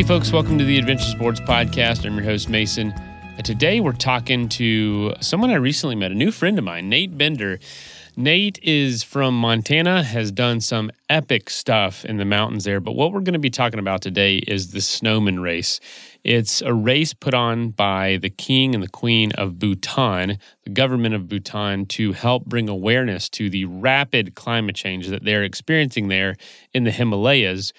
Hey, folks, welcome to the Adventure Sports Podcast. I'm your host, Mason. And today we're talking to someone I recently met, a new friend of mine, Nate Bender. Nate is from Montana, has done some epic stuff in the mountains there. But what we're going to be talking about today is the Snowman Race. It's a race put on by the king and the queen of Bhutan, the government of Bhutan, to help bring awareness to the rapid climate change that they're experiencing there in the Himalayas.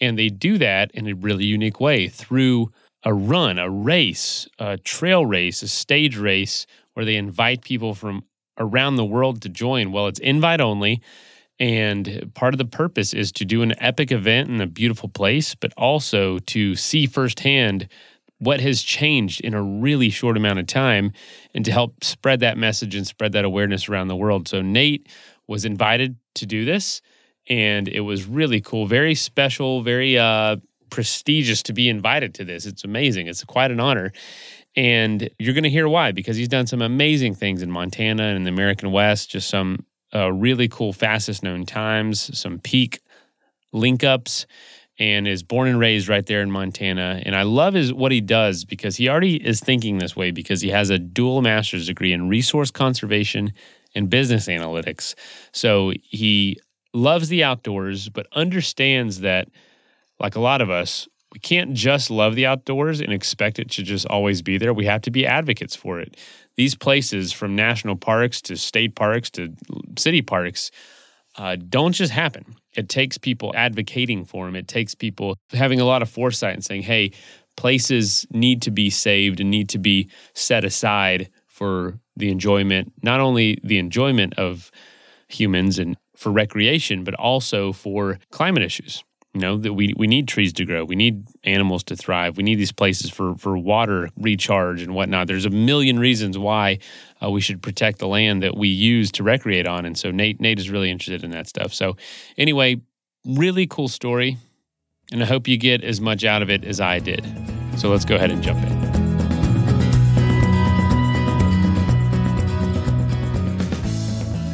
And they do that in a really unique way through a run, a race, a trail race, a stage race where they invite people from around the world to join. Well, it's invite only. And part of the purpose is to do an epic event in a beautiful place, but also to see firsthand what has changed in a really short amount of time and to help spread that message and spread that awareness around the world. So, Nate was invited to do this and it was really cool, very special, very uh, prestigious to be invited to this. It's amazing. It's quite an honor. And you're going to hear why because he's done some amazing things in Montana and in the American West, just some uh, really cool fastest known times, some peak link ups, and is born and raised right there in Montana. And I love his what he does because he already is thinking this way because he has a dual master's degree in resource conservation and business analytics. So he loves the outdoors, but understands that, like a lot of us, we can't just love the outdoors and expect it to just always be there. We have to be advocates for it. These places, from national parks to state parks to city parks, uh, don't just happen. It takes people advocating for them. It takes people having a lot of foresight and saying, hey, places need to be saved and need to be set aside for the enjoyment, not only the enjoyment of humans and for recreation, but also for climate issues. You know, that we, we need trees to grow. We need animals to thrive. We need these places for, for water recharge and whatnot. There's a million reasons why uh, we should protect the land that we use to recreate on. And so Nate Nate is really interested in that stuff. So anyway, really cool story. And I hope you get as much out of it as I did. So let's go ahead and jump in.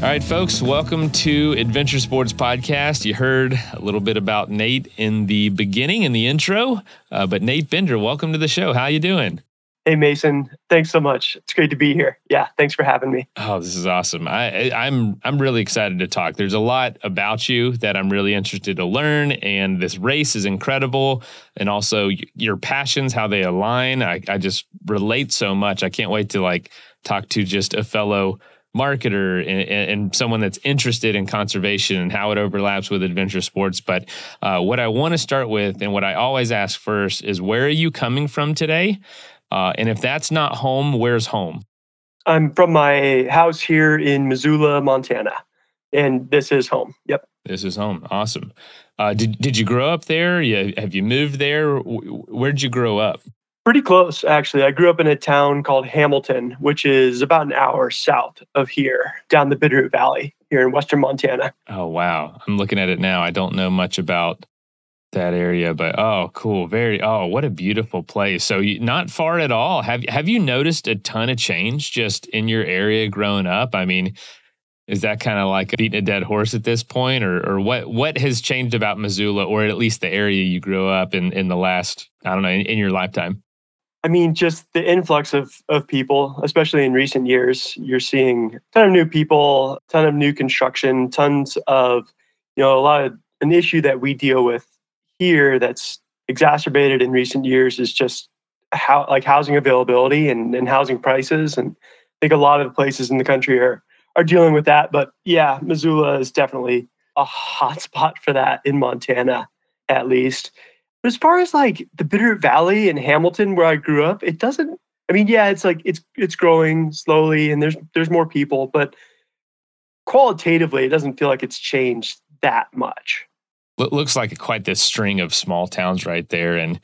All right, folks, welcome to Adventure Sports Podcast. You heard a little bit about Nate in the beginning, in the intro, uh, but Nate Bender, welcome to the show. How you doing? Hey Mason, thanks so much. It's great to be here. Yeah, thanks for having me. Oh, this is awesome. I, I'm I'm really excited to talk. There's a lot about you that I'm really interested to learn, and this race is incredible, and also your passions, how they align. I, I just relate so much. I can't wait to like talk to just a fellow marketer and, and, someone that's interested in conservation and how it overlaps with adventure sports. But uh, what I want to start with, and what I always ask first, is where are you coming from today? Uh, and if that's not home, where's home? I'm from my house here in Missoula, Montana, and this is home. Yep. This is home. Awesome. Uh, did Did you grow up there? You, have you moved there? Where did you grow up? Pretty close, actually. I grew up in a town called Hamilton, which is about an hour south of here, down the Bitterroot Valley here in western Montana. Oh, wow. I'm looking at it now. I don't know much about that area, but oh, cool. Very, oh, what a beautiful place. So, you, not far at all. Have, have you noticed a ton of change just in your area growing up? I mean, is that kind of like beating a dead horse at this point, or or what what has changed about Missoula, or at least the area you grew up in in the last I don't know in, in your lifetime? I mean, just the influx of of people, especially in recent years, you're seeing a ton of new people, a ton of new construction, tons of, you know, a lot of an issue that we deal with here that's exacerbated in recent years is just how like housing availability and, and housing prices. And I think a lot of the places in the country are are dealing with that. But yeah, Missoula is definitely a hot spot for that in Montana, at least. But as far as like the Bitterroot Valley in Hamilton, where I grew up, it doesn't. I mean, yeah, it's like it's it's growing slowly, and there's there's more people, but qualitatively, it doesn't feel like it's changed that much. It looks like quite this string of small towns right there, and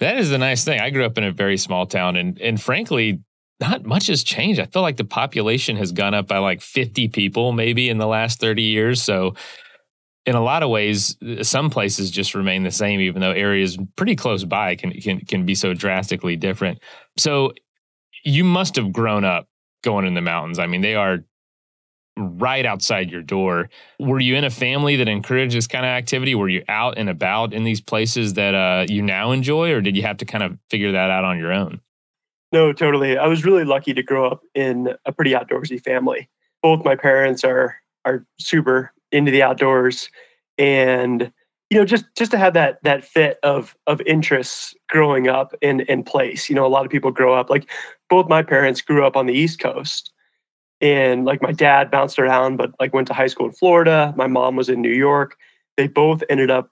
that is the nice thing. I grew up in a very small town, and and frankly, not much has changed. I feel like the population has gone up by like 50 people maybe in the last 30 years. So in a lot of ways, some places just remain the same, even though areas pretty close by can can can be so drastically different. So you must have grown up going in the mountains. I mean, they are right outside your door. Were you in a family that encouraged this kind of activity? Were you out and about in these places that uh, you now enjoy, or did you have to kind of figure that out on your own? No, totally. I was really lucky to grow up in a pretty outdoorsy family. Both my parents are are super into the outdoors, and you know, just just to have that that fit of of interests growing up in in place. You know, a lot of people grow up like both my parents grew up on the East Coast, and like my dad bounced around, but like went to high school in Florida. My mom was in New York. They both ended up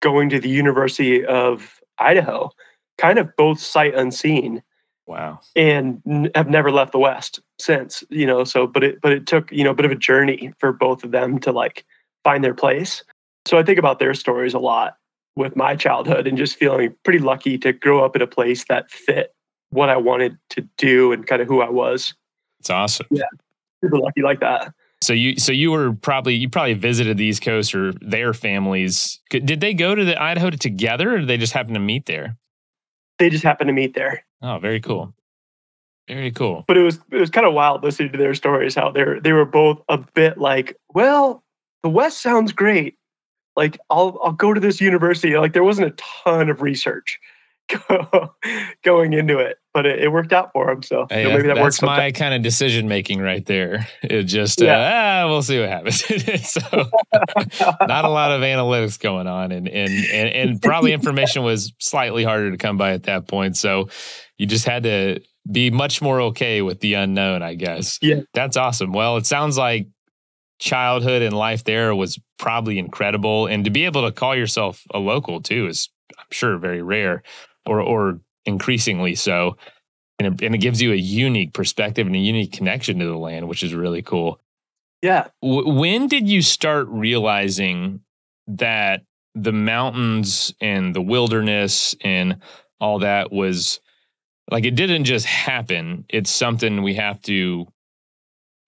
going to the University of Idaho, kind of both sight unseen Wow. And have never left the West since, you know, so but it but it took, you know, a bit of a journey for both of them to like find their place. So I think about their stories a lot with my childhood and just feeling pretty lucky to grow up in a place that fit what I wanted to do and kind of who I was. It's awesome. Yeah. Super lucky like that. So you so you were probably you probably visited the East Coast or their families. Did they go to the Idaho together or did they just happen to meet there? They just happened to meet there. Oh, very cool. Very cool. But it was it was kind of wild listening to their stories. How they they were both a bit like, well, the West sounds great. Like I'll I'll go to this university. Like there wasn't a ton of research going into it, but it, it, worked out for him. So hey, maybe that that's works. my kind of decision making right there. It just yeah. uh, ah, we'll see what happens. so not a lot of analytics going on, and and and, and probably information was slightly harder to come by at that point. So you just had to be much more okay with the unknown, I guess. Yeah, that's awesome. Well, it sounds like childhood and life there was probably incredible, and to be able to call yourself a local too is, I'm sure, very rare or or increasingly so. And it, and it gives you a unique perspective and a unique connection to the land, which is really cool. Yeah. W- when did you start realizing that the mountains and the wilderness and all that was like it didn't just happen? It's something we have to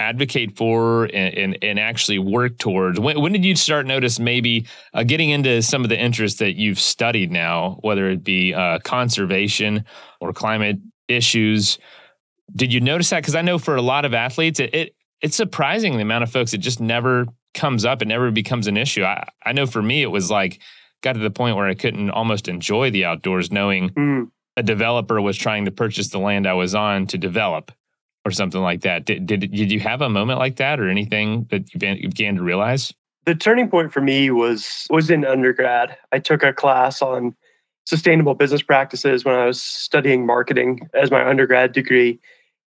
advocate for and, and, and, actually work towards? When, when did you start notice maybe uh, getting into some of the interests that you've studied now, whether it be uh, conservation or climate issues? Did you notice that? Because I know for a lot of athletes, it, it it's surprising the amount of folks it just never comes up. It never becomes an issue. I, I know for me, it was like got to the point where I couldn't almost enjoy the outdoors, knowing mm. A developer was trying to purchase the land I was on to develop or something like that. Did, did, did you have a moment like that or anything that you began to realize? The turning point for me was was in undergrad. I took a class on sustainable business practices when I was studying marketing as my undergrad degree.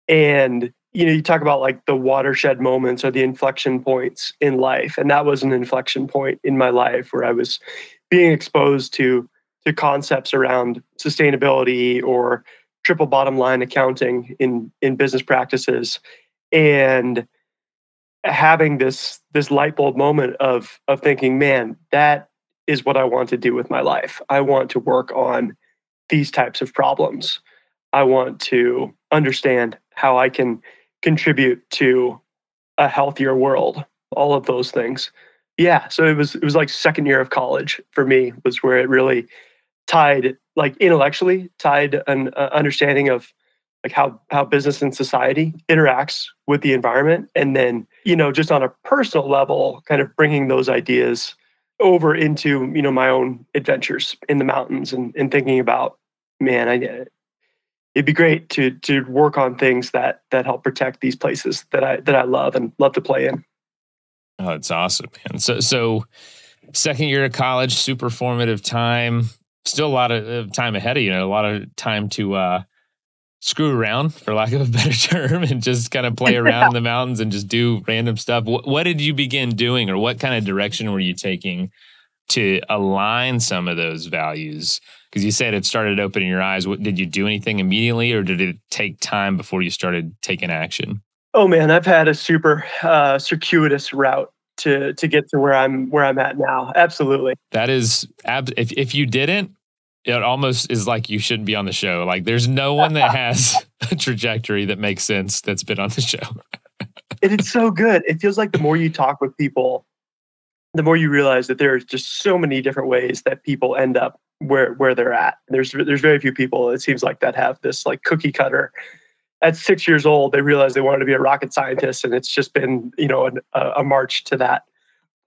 And you know, you talk about like the watershed moments or the inflection points in life. And that was an inflection point in my life where I was being exposed to to concepts around sustainability or triple bottom line accounting in in business practices. And having this this light bulb moment of of thinking man that is what i want to do with my life. I want to work on these types of problems. I want to understand how i can contribute to a healthier world. All of those things. Yeah so it was it was like second year of college for me was where it really tied like intellectually tied an uh, understanding of like how how business and society interacts with the environment. And then you know just on a personal level kind of bringing those ideas over into you know my own adventures in the mountains and, and thinking about man i it'd be great to to work on things that that help protect these places that i that i love and love to play in. Oh it's awesome man. So so second year of college super formative time still a lot of time ahead of you, know, a lot of time to uh, screw around, for lack of a better term, and just kind of play around in the mountains and just do random stuff. What, what did you begin doing, or what kind of direction were you taking to align some of those values? Because you said it started opening your eyes. What, did you do anything immediately, or did it take time before you started taking action? Oh man, I've had a super uh, circuitous route to to get to where I'm where I'm at now. Absolutely. That is if if you didn't, it almost is like you shouldn't be on the show. Like there's no one that has a trajectory that makes sense that's been on the show. And it is so good. It feels like the more you talk with people, the more you realize that there's just so many different ways that people end up where where they're at. There's there's very few people it seems like that have this like cookie cutter at six years old, they realized they wanted to be a rocket scientist, and it's just been you know an, a march to that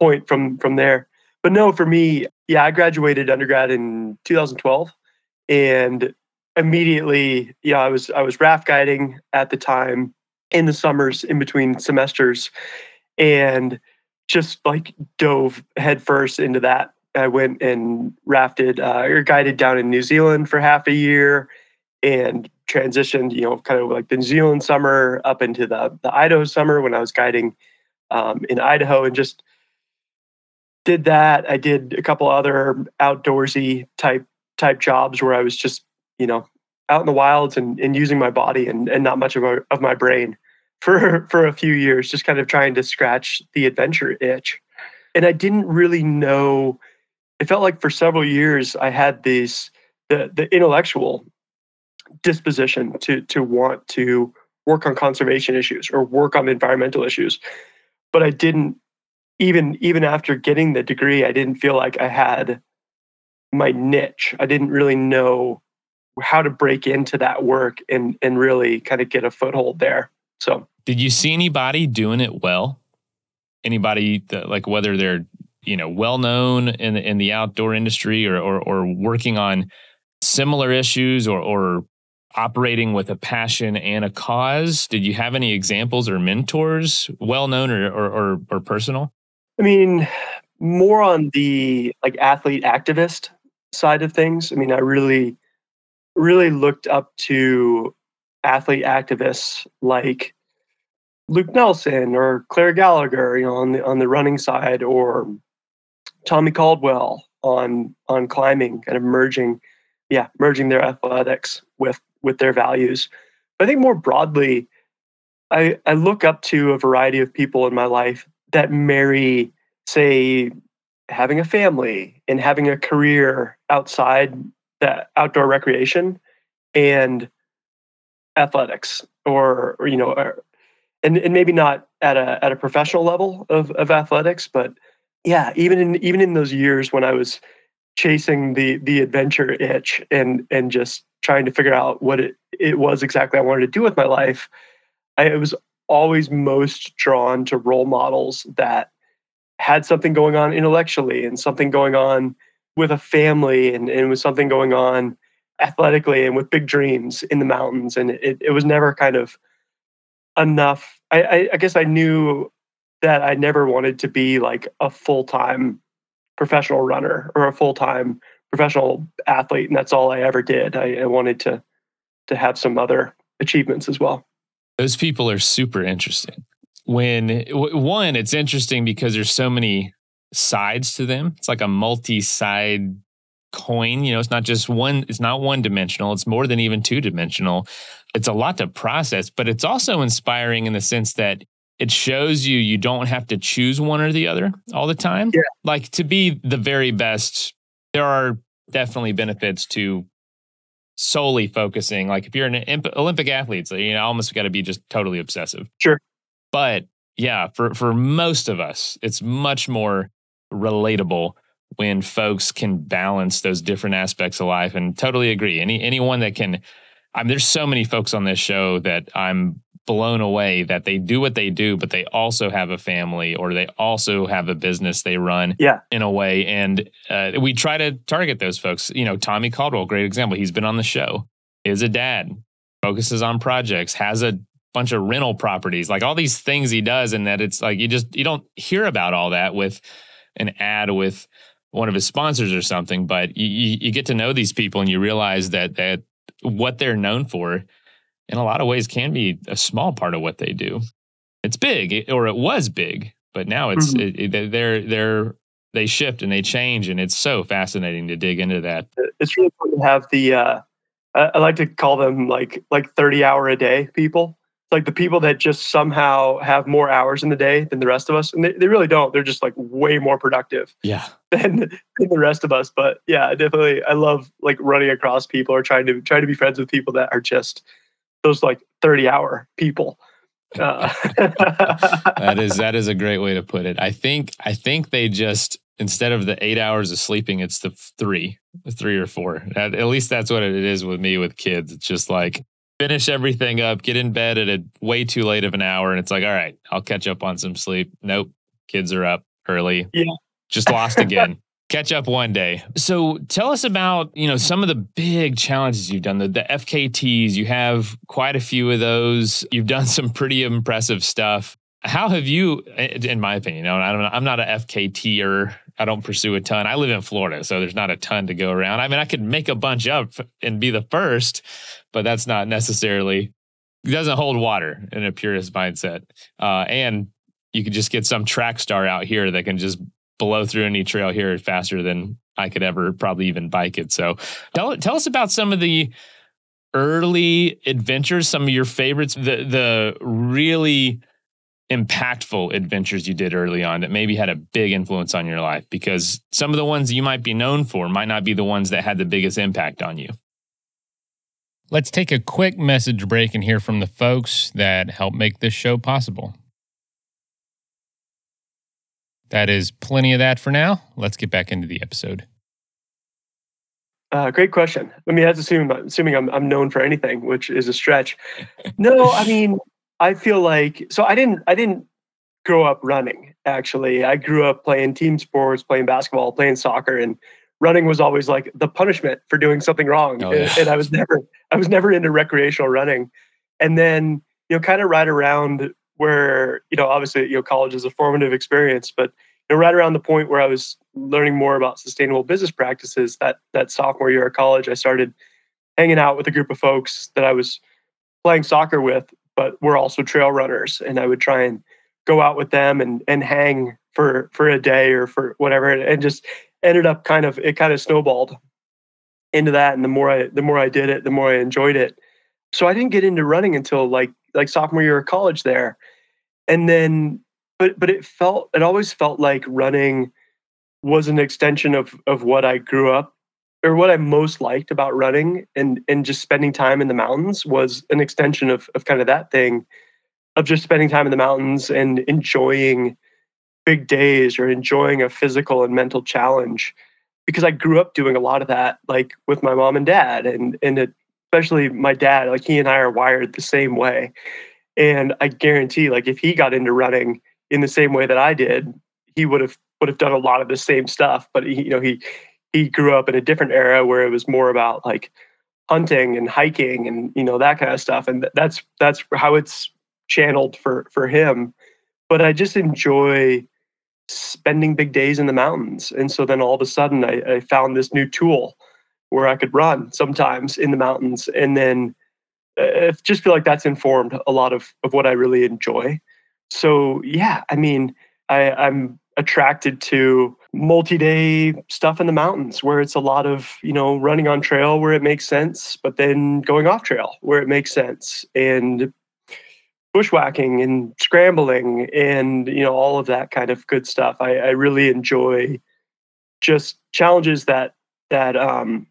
point from from there. But no, for me, yeah, I graduated undergrad in 2012, and immediately, yeah, I was I was raft guiding at the time in the summers in between semesters, and just like dove headfirst into that. I went and rafted uh, or guided down in New Zealand for half a year and transitioned, you know, kind of like the New Zealand summer up into the the Idaho summer when I was guiding um, in Idaho, and just did that. I did a couple other outdoorsy type type jobs where I was just, you know, out in the wilds and, and using my body and, and not much of, a, of my brain for for a few years, just kind of trying to scratch the adventure itch. And I didn't really know. It felt like for several years I had these the the intellectual disposition to to want to work on conservation issues or work on environmental issues but i didn't even even after getting the degree i didn't feel like i had my niche i didn't really know how to break into that work and and really kind of get a foothold there so did you see anybody doing it well anybody that, like whether they're you know well known in the, in the outdoor industry or, or or working on similar issues or or operating with a passion and a cause? Did you have any examples or mentors, well known or, or, or, or personal? I mean, more on the like athlete activist side of things. I mean, I really, really looked up to athlete activists like Luke Nelson or Clare Gallagher, you know, on the on the running side, or Tommy Caldwell on on climbing, kind of merging, yeah, merging their athletics with with their values. But I think more broadly, I, I look up to a variety of people in my life that marry, say, having a family and having a career outside that outdoor recreation and athletics or, or you know or, and, and maybe not at a at a professional level of, of athletics but yeah even in even in those years when i was chasing the the adventure itch and and just trying to figure out what it, it was exactly I wanted to do with my life, I was always most drawn to role models that had something going on intellectually and something going on with a family and, and with something going on athletically and with big dreams in the mountains. And it, it was never kind of enough. I, I, I guess I knew that I never wanted to be like a full time professional runner or a full time professional athlete, and that's all I ever did. I, I wanted to to have some other achievements as well. Those people are super interesting. When one, it's interesting because there's so many sides to them. It's like a multi-side coin. You know, it's not just one. It's not one dimensional. It's more than even two dimensional. It's a lot to process, but it's also inspiring in the sense that it shows you you don't have to choose one or the other all the time. Yeah. Like to be the very best there are definitely benefits to solely focusing. Like if you're an Olympic athlete, so, you know, almost got to be just totally obsessive. Sure. But yeah, for for most of us, it's much more relatable when folks can balance those different aspects of life. And totally agree. Any anyone that can, I mean, there's so many folks on this show that I'm blown away that they do what they do, but they also have a family or they also have a business they run yeah. in a way. And uh, we try to target those folks. You know, Tommy Caldwell, great example. He's been on the show, is a dad, focuses on projects, has a bunch of rental properties, like all these things he does. And that it's like you just, you don't hear about all that with an ad with one of his sponsors or something, but you, you get to know these people and you realize that, that what they're known for in a lot of ways can be a small part of what they do. It's big, or it was big, but now it's mm-hmm. it, they're they're they shift and they change, and it's so fascinating to dig into that. It's really cool to have the. Uh, I like to call them like like thirty hour a day people. Like the people that just somehow have more hours in the day than the rest of us, and they, they really don't. They're just like way more productive. Yeah. Than, than the rest of us. But yeah, definitely, I love like running across people or trying to try to be friends with people that are just those like 30 hour people. Uh. that is that is a great way to put it. I think I think they just instead of the eight hours of sleeping, it's the three, three or four. At, at least that's what it is with me with kids. It's just like finish everything up, get in bed at a way too late of an hour, and it's like, all right, I'll catch up on some sleep. Nope, kids are up early. Yeah. Just lost again. catch up one day. So tell us about, you know, some of the big challenges you've done. The, the FKTs, you have quite a few of those. You've done some pretty impressive stuff. How have you, in my opinion, I don't, I'm not a FKTer. I don't pursue a ton. I live in Florida, so there's not a ton to go around. I mean, I could make a bunch up and be the first, but that's not necessarily doesn't hold water in a purist mindset. Uh, and you could just get some track star out here that can just blow through any trail here faster than I could ever probably even bike it. So tell tell us about some of the early adventures, some of your favorites, the the really impactful adventures you did early on that maybe had a big influence on your life because some of the ones you might be known for might not be the ones that had the biggest impact on you. Let's take a quick message break and hear from the folks that help make this show possible. That is plenty of that for now. Let's get back into the episode. Uh, great question. I mean, that's assuming assuming I'm I'm known for anything, which is a stretch. No, I mean, I feel like so I didn't I didn't grow up running. Actually, I grew up playing team sports, playing basketball, playing soccer, and running was always like the punishment for doing something wrong. Oh, yeah. and, and I was never I was never into recreational running. And then you know, kind of right around where you know obviously you know college is a formative experience but you know right around the point where i was learning more about sustainable business practices that that sophomore year of college i started hanging out with a group of folks that i was playing soccer with but we're also trail runners and i would try and go out with them and and hang for for a day or for whatever and just ended up kind of it kind of snowballed into that and the more i the more i did it the more i enjoyed it. So i didn't get into running until like like sophomore year of college there. And then but but it felt it always felt like running was an extension of of what I grew up or what I most liked about running and and just spending time in the mountains was an extension of of kind of that thing of just spending time in the mountains and enjoying big days or enjoying a physical and mental challenge. Because I grew up doing a lot of that like with my mom and dad and and it, especially my dad like he and I are wired the same way and I guarantee, like, if he got into running in the same way that I did, he would have would have done a lot of the same stuff. But he, you know, he he grew up in a different era where it was more about like hunting and hiking and you know that kind of stuff. And that's that's how it's channeled for for him. But I just enjoy spending big days in the mountains. And so then all of a sudden I, I found this new tool where I could run sometimes in the mountains and then I just feel like that's informed a lot of, of what I really enjoy. So yeah, I mean, I, I'm attracted to multi-day stuff in the mountains where it's a lot of you know running on trail where it makes sense but then going off trail where it makes sense and bushwhacking and scrambling and you know all of that kind of good stuff i, I really enjoy just challenges that that um,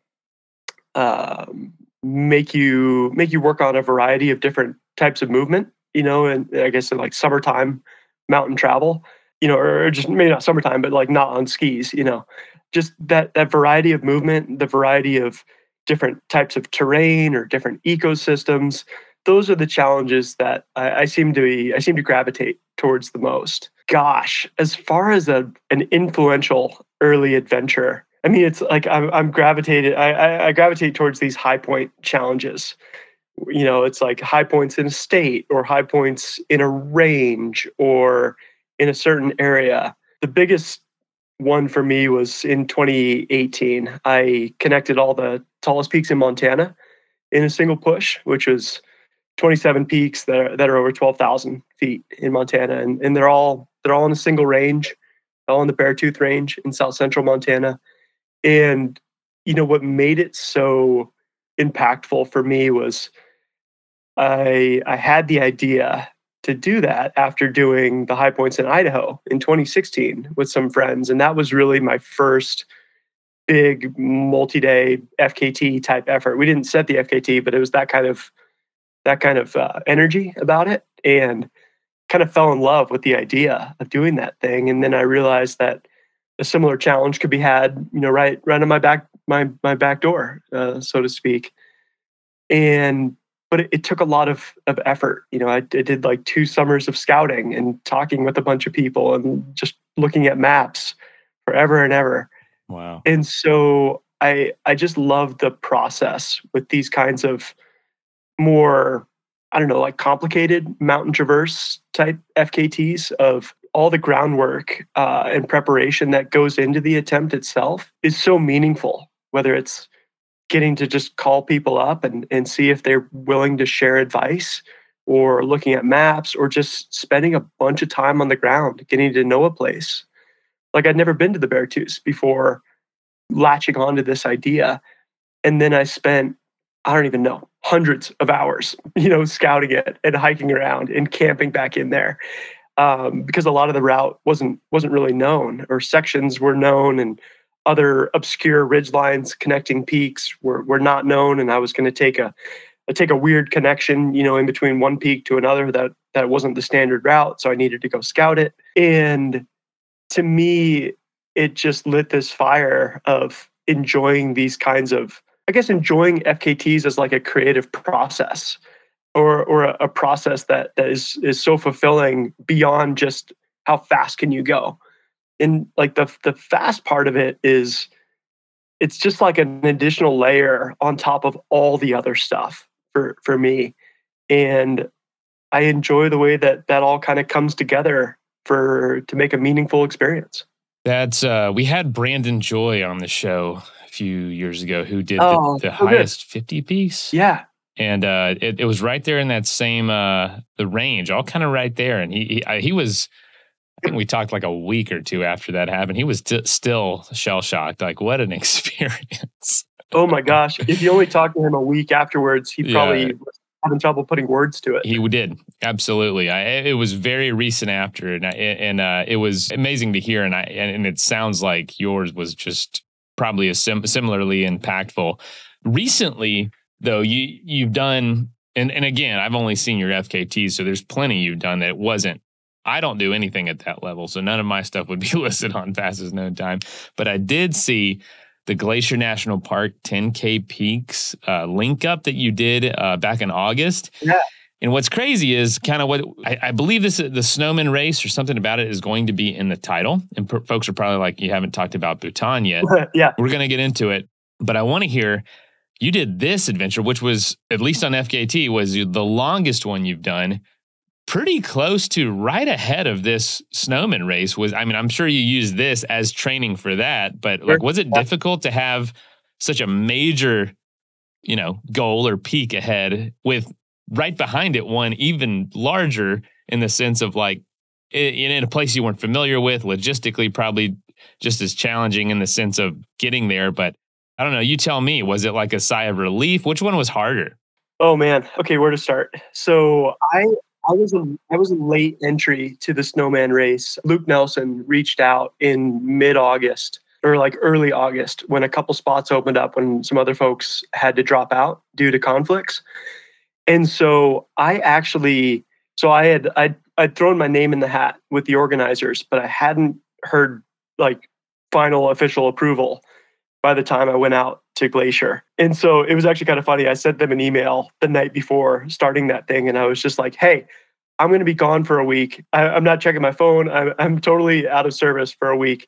um make you make you work on a variety of different types of movement you know and i guess in like summertime mountain travel you know or just maybe not summertime but like not on skis you know. Just that that variety of movement the variety of different types of terrain or different ecosystems those are the challenges that I, I seem to be i seem to gravitate towards the most. Gosh as far as a an influential early adventure I mean, it's like I'm, I'm gravitated. I, I, I gravitate towards these high point challenges. You know, it's like high points in a state or high points in a range or in a certain area. The biggest one for me was in 2018. I connected all the tallest peaks in Montana in a single push, which was 27 peaks that are, that are over 12,000 feet in Montana, and, and they're all they're all in a single range, all in the Beartooth Range in South Central Montana. And, you know, what made it so impactful for me was I I had the idea to do that after doing the high points in Idaho in 2016 with some friends. And that was really my first big multi-day FKT type effort. We didn't set the FKT, but it was that kind of that kind of uh, energy about it and kind of fell in love with the idea of doing that thing. And then I realized that a similar challenge could be had, you know, right right on my back my my back door, uh, so to speak. And but it, it took a lot of of effort. You know, I, I did like two summers of scouting and talking with a bunch of people and just looking at maps forever and ever. Wow. And so I I just love the process with these kinds of more I don't know like complicated mountain traverse type FKTs of all the groundwork uh, and preparation that goes into the attempt itself is so meaningful. Whether it's getting to just call people up and, and see if they're willing to share advice or looking at maps or just spending a bunch of time on the ground getting to know a place like i'd never been to the beartooth before latching onto this idea and then i spent i don't even know hundreds of hours you know scouting it and hiking around and camping back in there um, because a lot of the route wasn't wasn't really known or sections were known and other obscure ridge lines connecting peaks were, were not known and i was going to take a, take a weird connection you know in between one peak to another that that wasn't the standard route so i needed to go scout it. And to me it just lit this fire of enjoying these kinds of i guess enjoying fkts as like a creative process or or a, a process that that is is so fulfilling beyond just how fast can you go and like the the fast part of it is it's just like an additional layer on top of all the other stuff for for me and i enjoy the way that that all kind of comes together for to make a meaningful experience That's uh we had Brandon Joy on the show a few years ago who did Oh, the, the so good. highest 50 piece. yeah And uh it, it was right there in that same uh the range, all kind of right there. And he he, I, he was I think we talked like a week or two after that happened. He was st- still shell shocked. Like, what an experience. oh my gosh if you only talk to him a week afterwards he Yeah. probably was having trouble putting words to it He did absolutely. I, it was very recent after, and I, and uh, it was amazing to hear. And I and, and it sounds like yours was just probably a sim- similarly impactful. Recently, though, you you've done, and and again, I've only seen your FKTs, so there's plenty you've done that wasn't. I don't do anything at that level, so none of my stuff would be listed on fastest known time. But I did see the Glacier National Park 10K Peaks uh, link up that you did uh, back in August. Yeah. And what's crazy is kind of what I, I believe this the snowman race or something about it is going to be in the title. And per, folks are probably like, you haven't talked about Bhutan yet. yeah We're going to get into it, but I want to hear you did this adventure, which was at least on FKT was the longest one you've done. Pretty close to right ahead of this snowman race was. I mean, I'm sure you used this as training for that, but like, was it difficult to have such a major, you know, goal or peak ahead with right behind it one even larger in the sense of like in, in a place you weren't familiar with, logistically probably just as challenging in the sense of getting there. But I don't know. You tell me. Was it like a sigh of relief? Which one was harder? Oh man. Okay, where to start? So I I was a I was a late entry to the snowman race. Luke Nelson reached out in mid August or like early August when a couple spots opened up when some other folks had to drop out due to conflicts. And so I actually so I had I'd I'd thrown my name in the hat with the organizers, but I hadn't heard like final official approval by the time I went out to Glacier. And so it was actually kind of funny. I sent them an email the night before starting that thing, and I was just like, hey, I'm going to be gone for a week. I, I'm not checking my phone. I'm, I'm totally out of service for a week.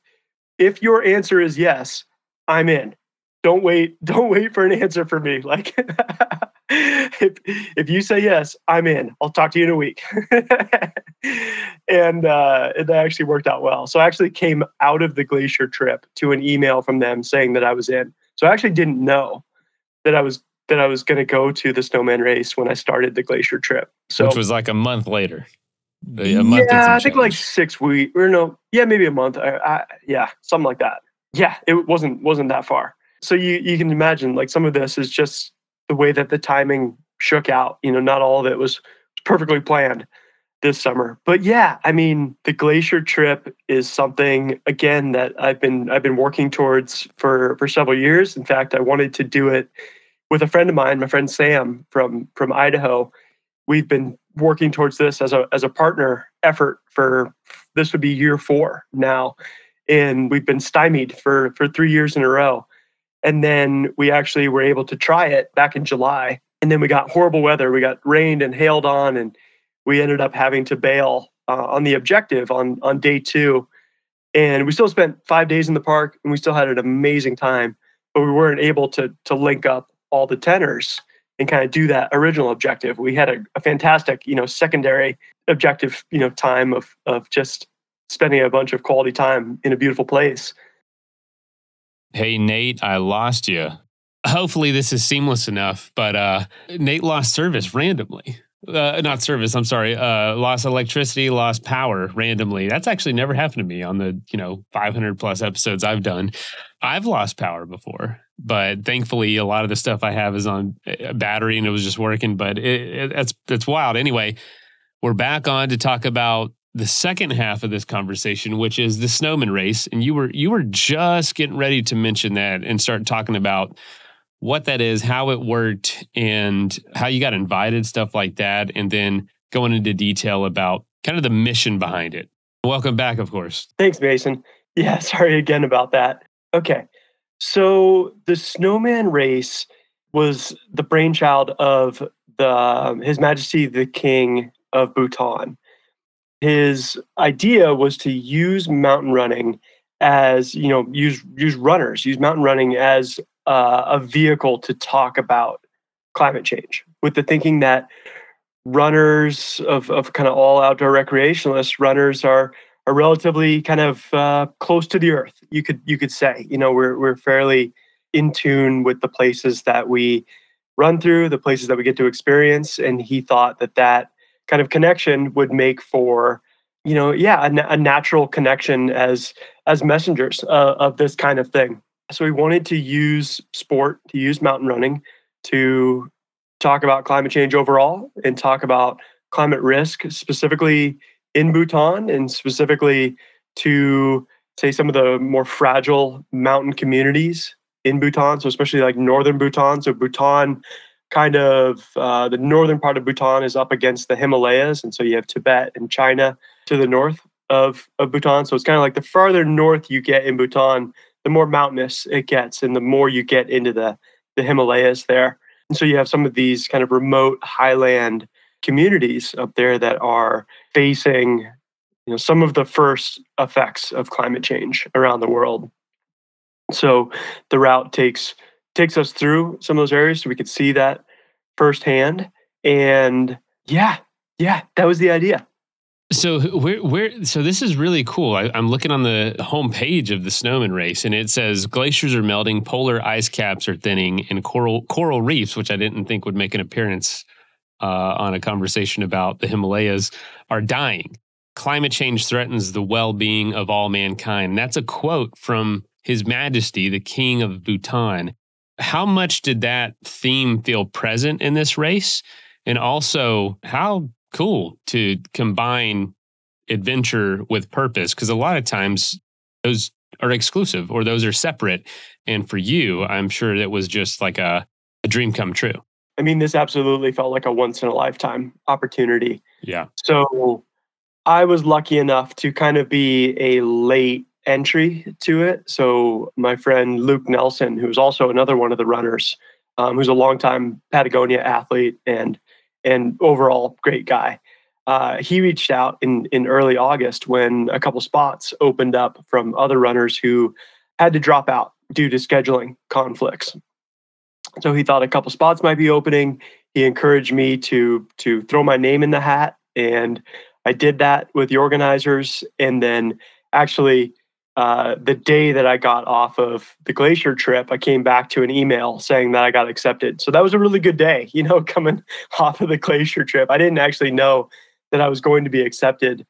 If your answer is yes, I'm in. Don't wait. Don't wait for an answer for me. Like, if, if you say yes, I'm in. I'll talk to you in a week. and uh, it actually worked out well. So I actually came out of the glacier trip to an email from them saying that I was in. So I actually didn't know that I was that I was going to go to the snowman race when I started the glacier trip. So Which was like a month later. A month yeah, I think like six weeks or no, yeah, maybe a month. I, I, yeah, something like that. Yeah, it wasn't wasn't that far. So you you can imagine like some of this is just the way that the timing shook out. You know, not all of it was perfectly planned this summer. But yeah, I mean, the glacier trip is something again that I've been I've been working towards for for several years. In fact, I wanted to do it with a friend of mine, my friend Sam from from Idaho. We've been working towards this as a as a partner effort for this would be year 4 now. And we've been stymied for for 3 years in a row. And then we actually were able to try it back in July And then we got horrible weather. We got rained and hailed on, and we ended up having to bail uh, on the objective on on day two. And we still spent five days in the park, and we still had an amazing time. But we weren't able to to link up all the tenners and kind of do that original objective. We had a, a fantastic, you know, secondary objective, you know, time of of just spending a bunch of quality time in a beautiful place. Hey Nate, I lost you. Hopefully this is seamless enough, but uh, Nate lost service randomly. Uh, not service. I'm sorry. Uh, lost electricity, lost power randomly. That's actually never happened to me on the you know 500 plus episodes I've done. I've lost power before, but thankfully a lot of the stuff I have is on uh, battery and it was just working. But it, it, that's that's wild. Anyway, we're back on to talk about the second half of this conversation, which is the snowman race, and you were you were just getting ready to mention that and start talking about what that is, how it worked, and how you got invited, stuff like that, and then going into detail about kind of the mission behind it. Welcome back, of course. Thanks, Mason. Yeah, sorry again about that. Okay. So the snowman race was the brainchild of the um, His Majesty the King of Bhutan. His idea was to use mountain running as you know use use runners use mountain running as uh, a vehicle to talk about climate change with the thinking that runners of, of kind of all outdoor recreationalists runners are are relatively kind of uh, close to the earth you could you could say. You know we're we're fairly in tune with the places that we run through the places that we get to experience and he thought that that kind of connection would make for you know yeah a, a natural connection as as messengers uh, of this kind of thing so we wanted to use sport, to use mountain running to talk about climate change overall and talk about climate risk specifically in Bhutan and specifically to say some of the more fragile mountain communities in Bhutan. So especially like northern Bhutan. So Bhutan kind of uh, the northern part of Bhutan is up against the Himalayas. And so you have Tibet and China to the north of, of Bhutan. So it's kind of like the farther north you get in Bhutan, the more mountainous it gets and the more you get into the the Himalayas there. And so you have some of these kind of remote highland communities up there that are facing you know some of the first effects of climate change around the world. So the route takes takes us through some of those areas so we could see that firsthand. And yeah, yeah, that was the idea. So where where so this is really cool. I, am looking on the homepage of the snowman race, and it says glaciers are melting, polar ice caps are thinning, and coral coral reefs, which I didn't think would make an appearance uh, on a conversation about the Himalayas, are dying. Climate change threatens the well-being of all mankind. That's a quote from His Majesty, the King of Bhutan. How much did that theme feel present in this race? And also, how cool to combine adventure with purpose because a lot of times those are exclusive or those are separate. And for you, I'm sure that was just like a, a dream come true. I mean, this absolutely felt like a once in a lifetime opportunity. Yeah. So I was lucky enough to kind of be a late entry to it. So my friend Luke Nelson, who's also another one of the runners, um, who's a longtime Patagonia athlete and and overall great guy. Uh, he reached out in in early August when a couple spots opened up from other runners who had to drop out due to scheduling conflicts. So he thought a couple spots might be opening. He encouraged me to to throw my name in the hat, and I did that with the organizers. And then actually uh, the day that I got off of the glacier trip, I came back to an email saying that I got accepted. So that was a really good day, you know, coming off of the glacier trip. I didn't actually know that I was going to be accepted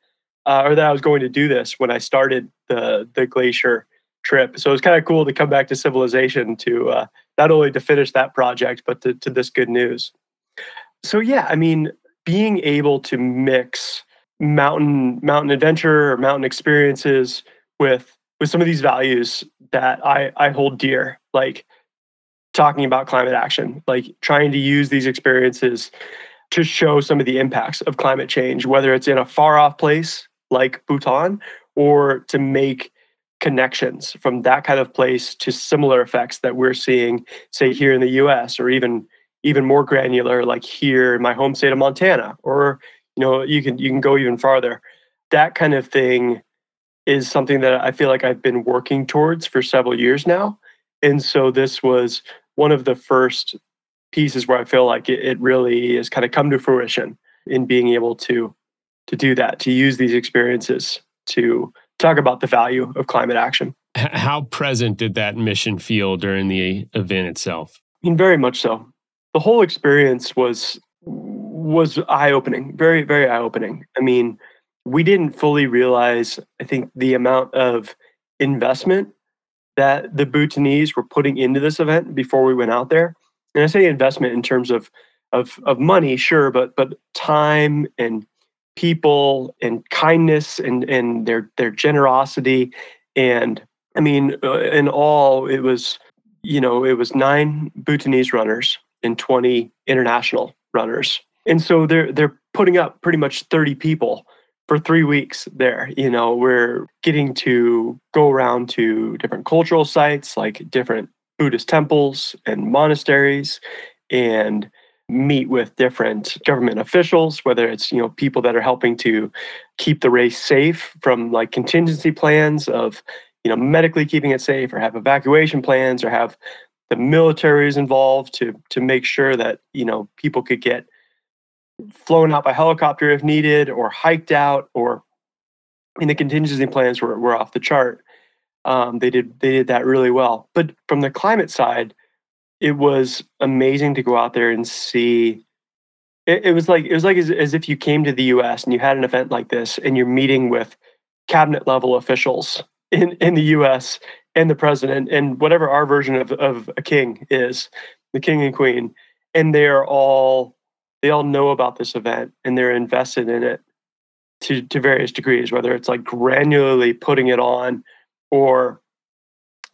uh, or that I was going to do this when I started the the glacier trip. So it was kind of cool to come back to civilization to uh, not only to finish that project, but to, to this good news. So yeah, I mean, being able to mix mountain mountain adventure or mountain experiences with with some of these values that I I hold dear, like talking about climate action, like trying to use these experiences to show some of the impacts of climate change, whether it's in a far off place like Bhutan or to make connections from that kind of place to similar effects that we're seeing, say, here in the US or even even more granular, like here in my home state of Montana, or you know, you can you can go even farther. That kind of thing is something that I feel like I've been working towards for several years now. And so this was one of the first pieces where I feel like it, it really has kind of come to fruition in being able to to do that, to use these experiences to talk about the value of climate action. How present did that mission feel during the event itself? I mean, very much so. The whole experience was was eye opening, very very eye opening. I mean, we didn't fully realize, I think, the amount of investment that the Bhutanese were putting into this event before we went out there. And I say investment in terms of of of money, sure, but but time and people and kindness and and their their generosity and I mean, uh, in all, it was you know it was nine Bhutanese runners and twenty international runners, and so they're they're putting up pretty much thirty people for three weeks there. You know, we're getting to go around to different cultural sites like different Buddhist temples and monasteries and meet with different government officials whether it's you know people that are helping to keep the race safe from like contingency plans of you know medically keeping it safe or have evacuation plans or have the militaries involved to to make sure that you know people could get flown out by helicopter if needed or hiked out or in the contingency plans were, were off the chart. Um, they did they did that really well. But from the climate side it was amazing to go out there and see. It, it was like it was like as, as if you came to the us and you had an event like this and you're meeting with cabinet level officials in, in the us and the president and whatever our version of, of a king is the king and queen and they're all they all know about this event and they're invested in it to, to various degrees, whether it's like granularly putting it on or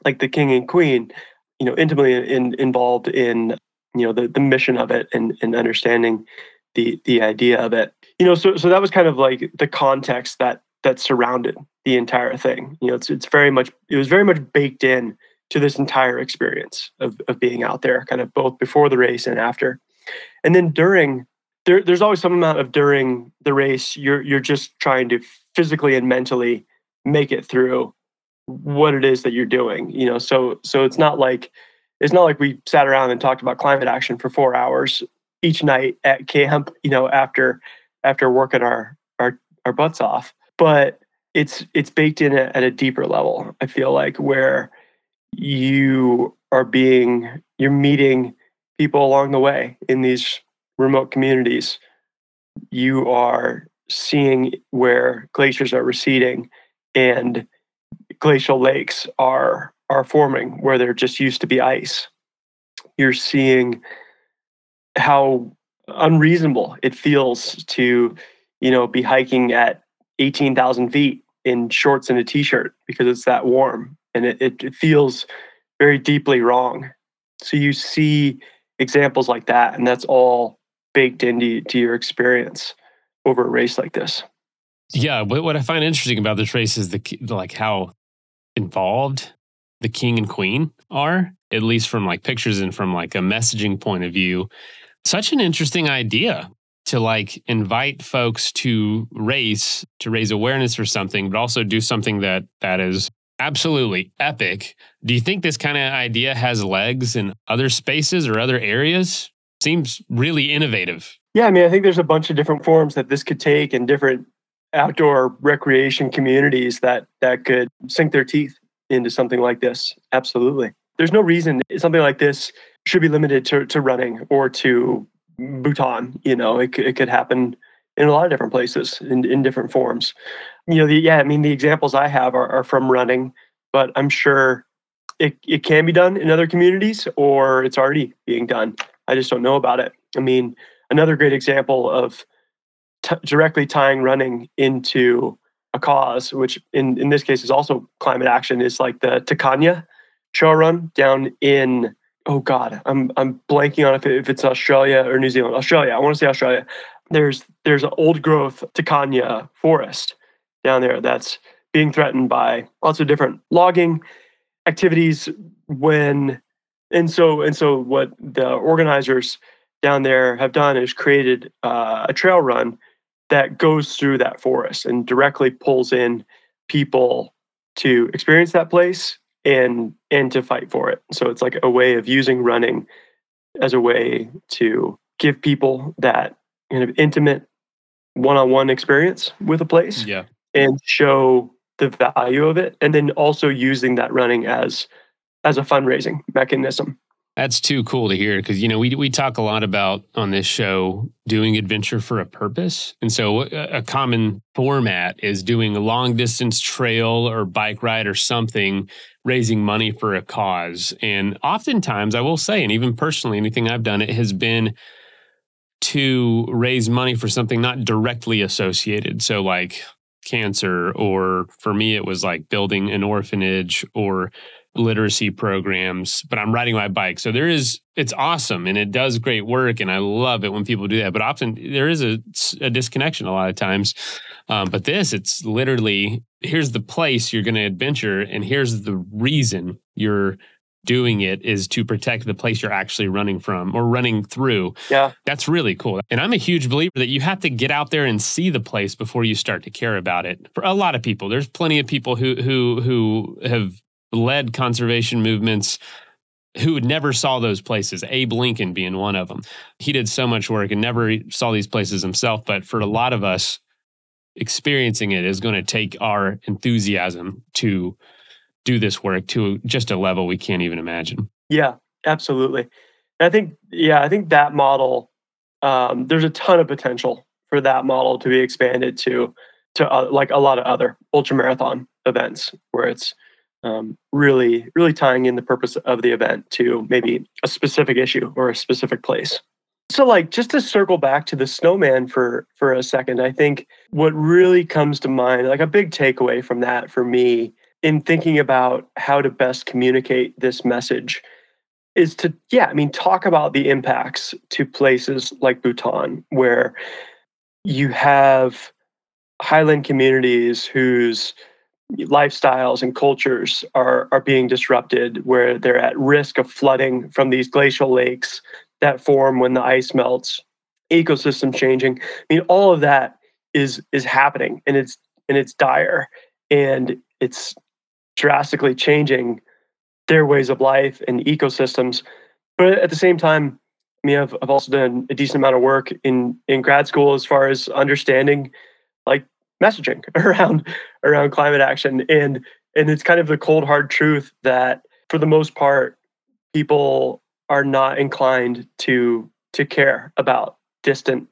like the king and queen, you know, intimately in, involved in, you know, the, the mission of it and, and understanding the, the idea of it. You know, so, so that was kind of like the context that, that surrounded the entire thing. You know, it's, it's very much, it was very much baked in to this entire experience of, of being out there, kind of both before the race and after. And then during there, there's always some amount of during the race you're you're just trying to physically and mentally make it through what it is that you're doing. You know, so so it's not like it's not like we sat around and talked about climate action for four hours each night at camp, you know, after after working our our our butts off. But it's it's baked in at a deeper level. I feel like where you are being you're meeting people along the way in these remote communities. You are seeing where glaciers are receding and glacial lakes are are forming where there just used to be ice. You're seeing how unreasonable it feels to, you know, be hiking at 18,000 feet in shorts and a t-shirt because it's that warm and it, it feels very deeply wrong. So you see examples like that, and that's all baked into to your experience over a race like this. Yeah, what, what I find interesting about this race is the like how involved the king and queen are, at least from like pictures and from like a messaging point of view. Such an interesting idea to like invite folks to race to raise awareness for something, but also do something that that is absolutely epic. Do you think this kind of idea has legs in other spaces or other areas? Seems really innovative. Yeah, I mean, I think there's a bunch of different forms that this could take and different outdoor recreation communities that that could sink their teeth into something like this. Absolutely. There's no reason something like this should be limited to, to running or to Bhutan. You know, it, it could happen in a lot of different places in, in different forms you know, the, yeah, I mean, the examples I have are, are from running, but I'm sure it, it can be done in other communities or it's already being done. I just don't know about it. I mean, another great example of t- directly tying running into a cause, which in, in this case is also climate action, is like the Takayna Trail Run down in oh god, I'm I'm blanking on if, it, if it's Australia or New Zealand. Australia, I want to say Australia. There's there's an old growth Takayna forest down there that's being threatened by lots of different logging activities when and so and so what the organizers down there have done is created uh, a trail run that goes through that forest and directly pulls in people to experience that place and and to fight for it. So it's like a way of using running as a way to give people that kind of intimate one-on-one experience with a place Yeah. And show the value of it and then also using that running as as a fundraising mechanism That's too cool to hear because you know we we talk a lot about on this show doing adventure for a purpose, and so a, a common format is doing a long distance trail or bike ride or something, raising money for a cause. And oftentimes, I will say, and even personally, anything I've done, it has been to raise money for something not directly associated. So like cancer, or for me, it was like building an orphanage or literacy programs, but I'm riding my bike. So there is, it's awesome and it does great work. And I love it when people do that. But often there is a, a disconnection a lot of times. Um, but this, it's literally here's the place you're going to adventure, and here's the reason you're doing it is to protect the place you're actually running from or running through. Yeah. That's really cool. And I'm a huge believer that you have to get out there and see the place before you start to care about it. For a lot of people, there's plenty of people who who who have led conservation movements who never saw those places. Abe Lincoln being one of them. He did so much work and never saw these places himself, but for a lot of us experiencing it is going to take our enthusiasm to do this work to just a level we can't even imagine. Yeah, absolutely. I think, yeah, I think that model, um, there's a ton of potential for that model to be expanded to, to uh, like a lot of other ultra marathon events where it's um, really, really tying in the purpose of the event to maybe a specific issue or a specific place. So, like, just to circle back to the snowman for for a second, I think what really comes to mind, like a big takeaway from that for me, in thinking about how to best communicate this message is to yeah i mean talk about the impacts to places like bhutan where you have highland communities whose lifestyles and cultures are are being disrupted where they're at risk of flooding from these glacial lakes that form when the ice melts ecosystem changing. I mean all of that is is happening and it's and it's dire and it's drastically changing their ways of life and ecosystems. But at the same time, I mean, I've, I've also done a decent amount of work in in grad school as far as understanding like messaging around around climate action and and it's kind of the cold hard truth that for the most part people are not inclined to to care about distant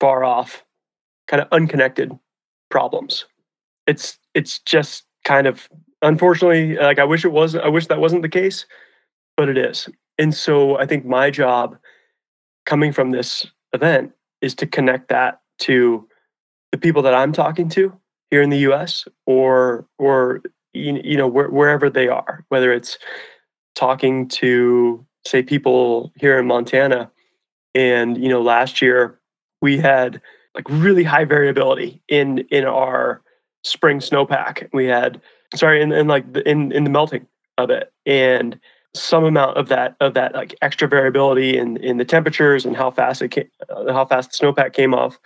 far off kind of unconnected problems it's it's just kind of unfortunately like i wish it was i wish that wasn't the case but it is. And so i think my job coming from this event is to connect that to the people that i'm talking to here in the us or or you know where, wherever they are whether it's talking to say people here in montana. And you know last year we had like really high variability in in our spring snowpack. We had sorry, in like the, in in the melting of it, and some amount of that of that like extra variability in in the temperatures and how fast it came, uh, how fast the snowpack came off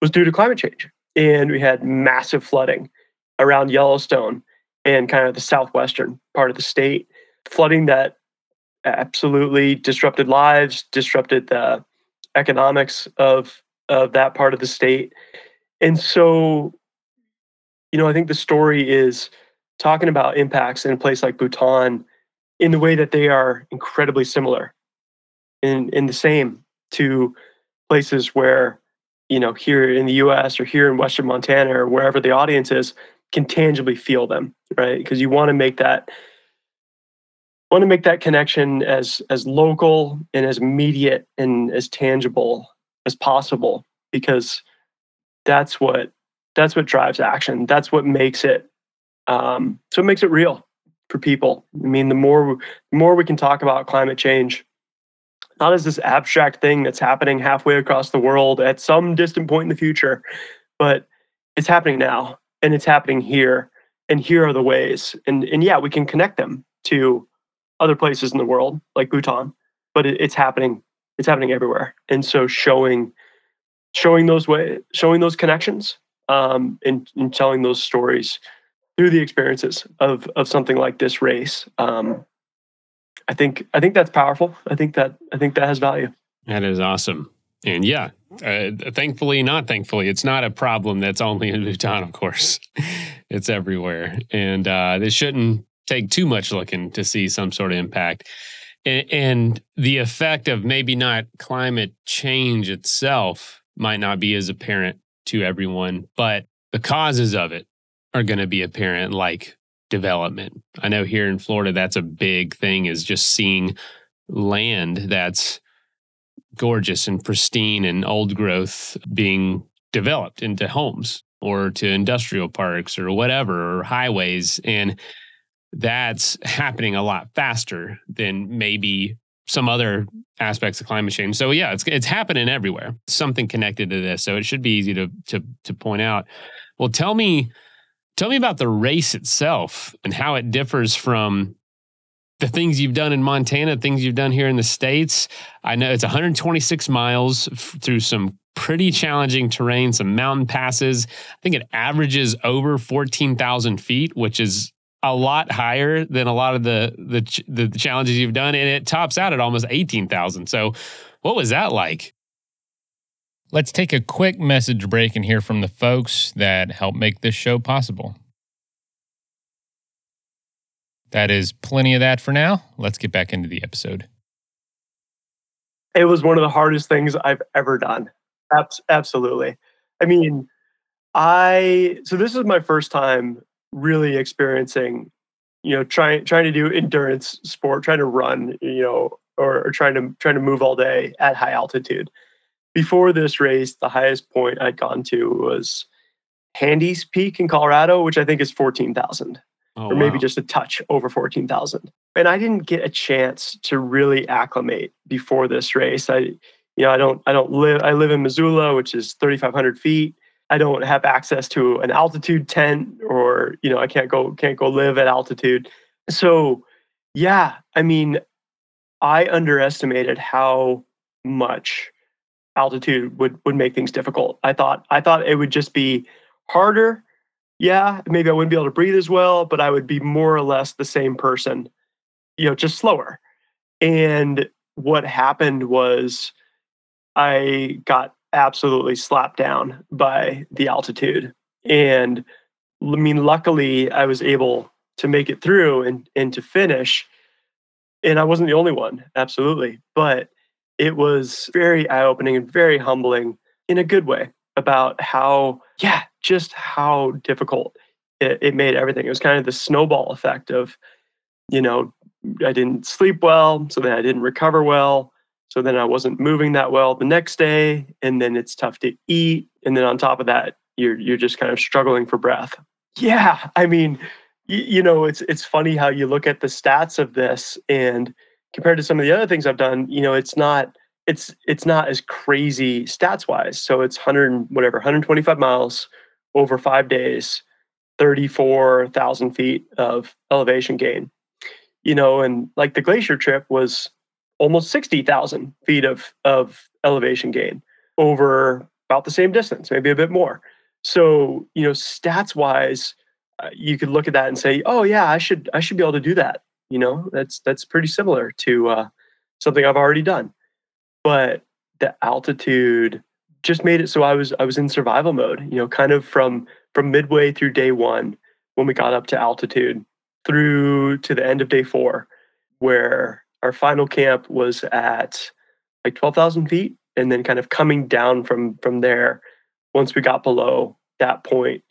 was due to climate change, and we had massive flooding around Yellowstone and kind of the southwestern part of the state, flooding that absolutely disrupted lives, disrupted the economics of of that part of the state, and so you know I think the story is talking about impacts in a place like Bhutan in the way that they are incredibly similar in in the same to places where you know here in the US or here in western Montana or wherever the audience is can tangibly feel them right? Because you want to make that want to make that connection as as local and as immediate and as tangible as possible because that's what that's what drives action. That's what makes it um, so it makes it real for people. I mean, the more the more we can talk about climate change, not as this abstract thing that's happening halfway across the world at some distant point in the future, but it's happening now and it's happening here. And here are the ways. And and yeah, we can connect them to other places in the world like Bhutan, but it, it's happening it's happening everywhere. And so showing showing those way showing those connections um, and, and telling those stories through the experiences of of something like this race. Um, I think I think that's powerful. I think that I think that has value. That is awesome. And yeah, uh, thankfully, not thankfully, it's not a problem that's only in Bhutan, of course. it's everywhere. And uh, this shouldn't take too much looking to see some sort of impact. And, and the effect of maybe not climate change itself might not be as apparent to everyone, but the causes of it are going to be apparent, like development. I know here in Florida, that's a big thing, is just seeing land that's gorgeous and pristine and old growth being developed into homes or to industrial parks or whatever or highways and that's happening a lot faster than maybe some other aspects of climate change. So yeah, it's it's happening everywhere. Something connected to this. So it should be easy to to to point out. Well, tell me tell me about the race itself and how it differs from the things you've done in Montana, things you've done here in the States. I know it's 126 miles f- through some pretty challenging terrain, some mountain passes. I think it averages over 14,000 feet, which is a lot higher than a lot of the, the, the challenges you've done. And it tops out at almost 18,000. So, what was that like? Let's take a quick message break and hear from the folks that help make this show possible. That is plenty of that for now. Let's get back into the episode. It was one of the hardest things I've ever done. Abs- absolutely. I mean, I so this is my first time really experiencing, you know, trying trying to do endurance sport, trying to run, you know, or, or trying to trying to move all day at high altitude. Before this race, the highest point I'd gone to was Handies Peak in Colorado, which I think is fourteen thousand oh, or maybe wow. just a touch over 14,000. And I didn't get a chance to really acclimate before this race. I, you know, I don't, I don't live, I live in Missoula, which is 3,500 feet. I don't have access to an altitude tent or, you know, I can't go, can't go live at altitude. So yeah, I mean, I underestimated how much altitude would would make things difficult. I thought I thought it would just be harder yeah, maybe I wouldn't be able to breathe as well, but I would be more or less the same person, you know, just slower. And what happened was I got absolutely slapped down by the altitude. And I mean, luckily, I was able to make it through and, and to finish. And I wasn't the only one, absolutely. But it was very eye opening and very humbling in a good way about how, yeah, just how difficult it, it made everything. It was kind of the snowball effect of, you know, I didn't sleep well, so then I didn't recover well. So then I wasn't moving that well the next day, and then it's tough to eat. And then on top of that, you're you're just kind of struggling for breath. Yeah, I mean, you, you know, it's it's funny how you look at the stats of this and compared to some of the other things I've done, you know, it's not it's it's not as crazy stats wise. So it's 100 whatever 125 miles over five days, 34,000 feet of elevation gain. You know, and like the glacier trip was almost 60,000 feet of of elevation gain over about the same distance, maybe a bit more. So you know, stats wise, uh, you could look at that and say, oh yeah, I should I should be able to do that. You know, that's that's pretty similar to uh, something I've already done. But the altitude just made it so I was I was in survival mode, you know, kind of from from midway through day 1 when we got up to altitude through to the end of day 4 where our final camp was at like 12,000 feet and then kind of coming down from from there once we got below that point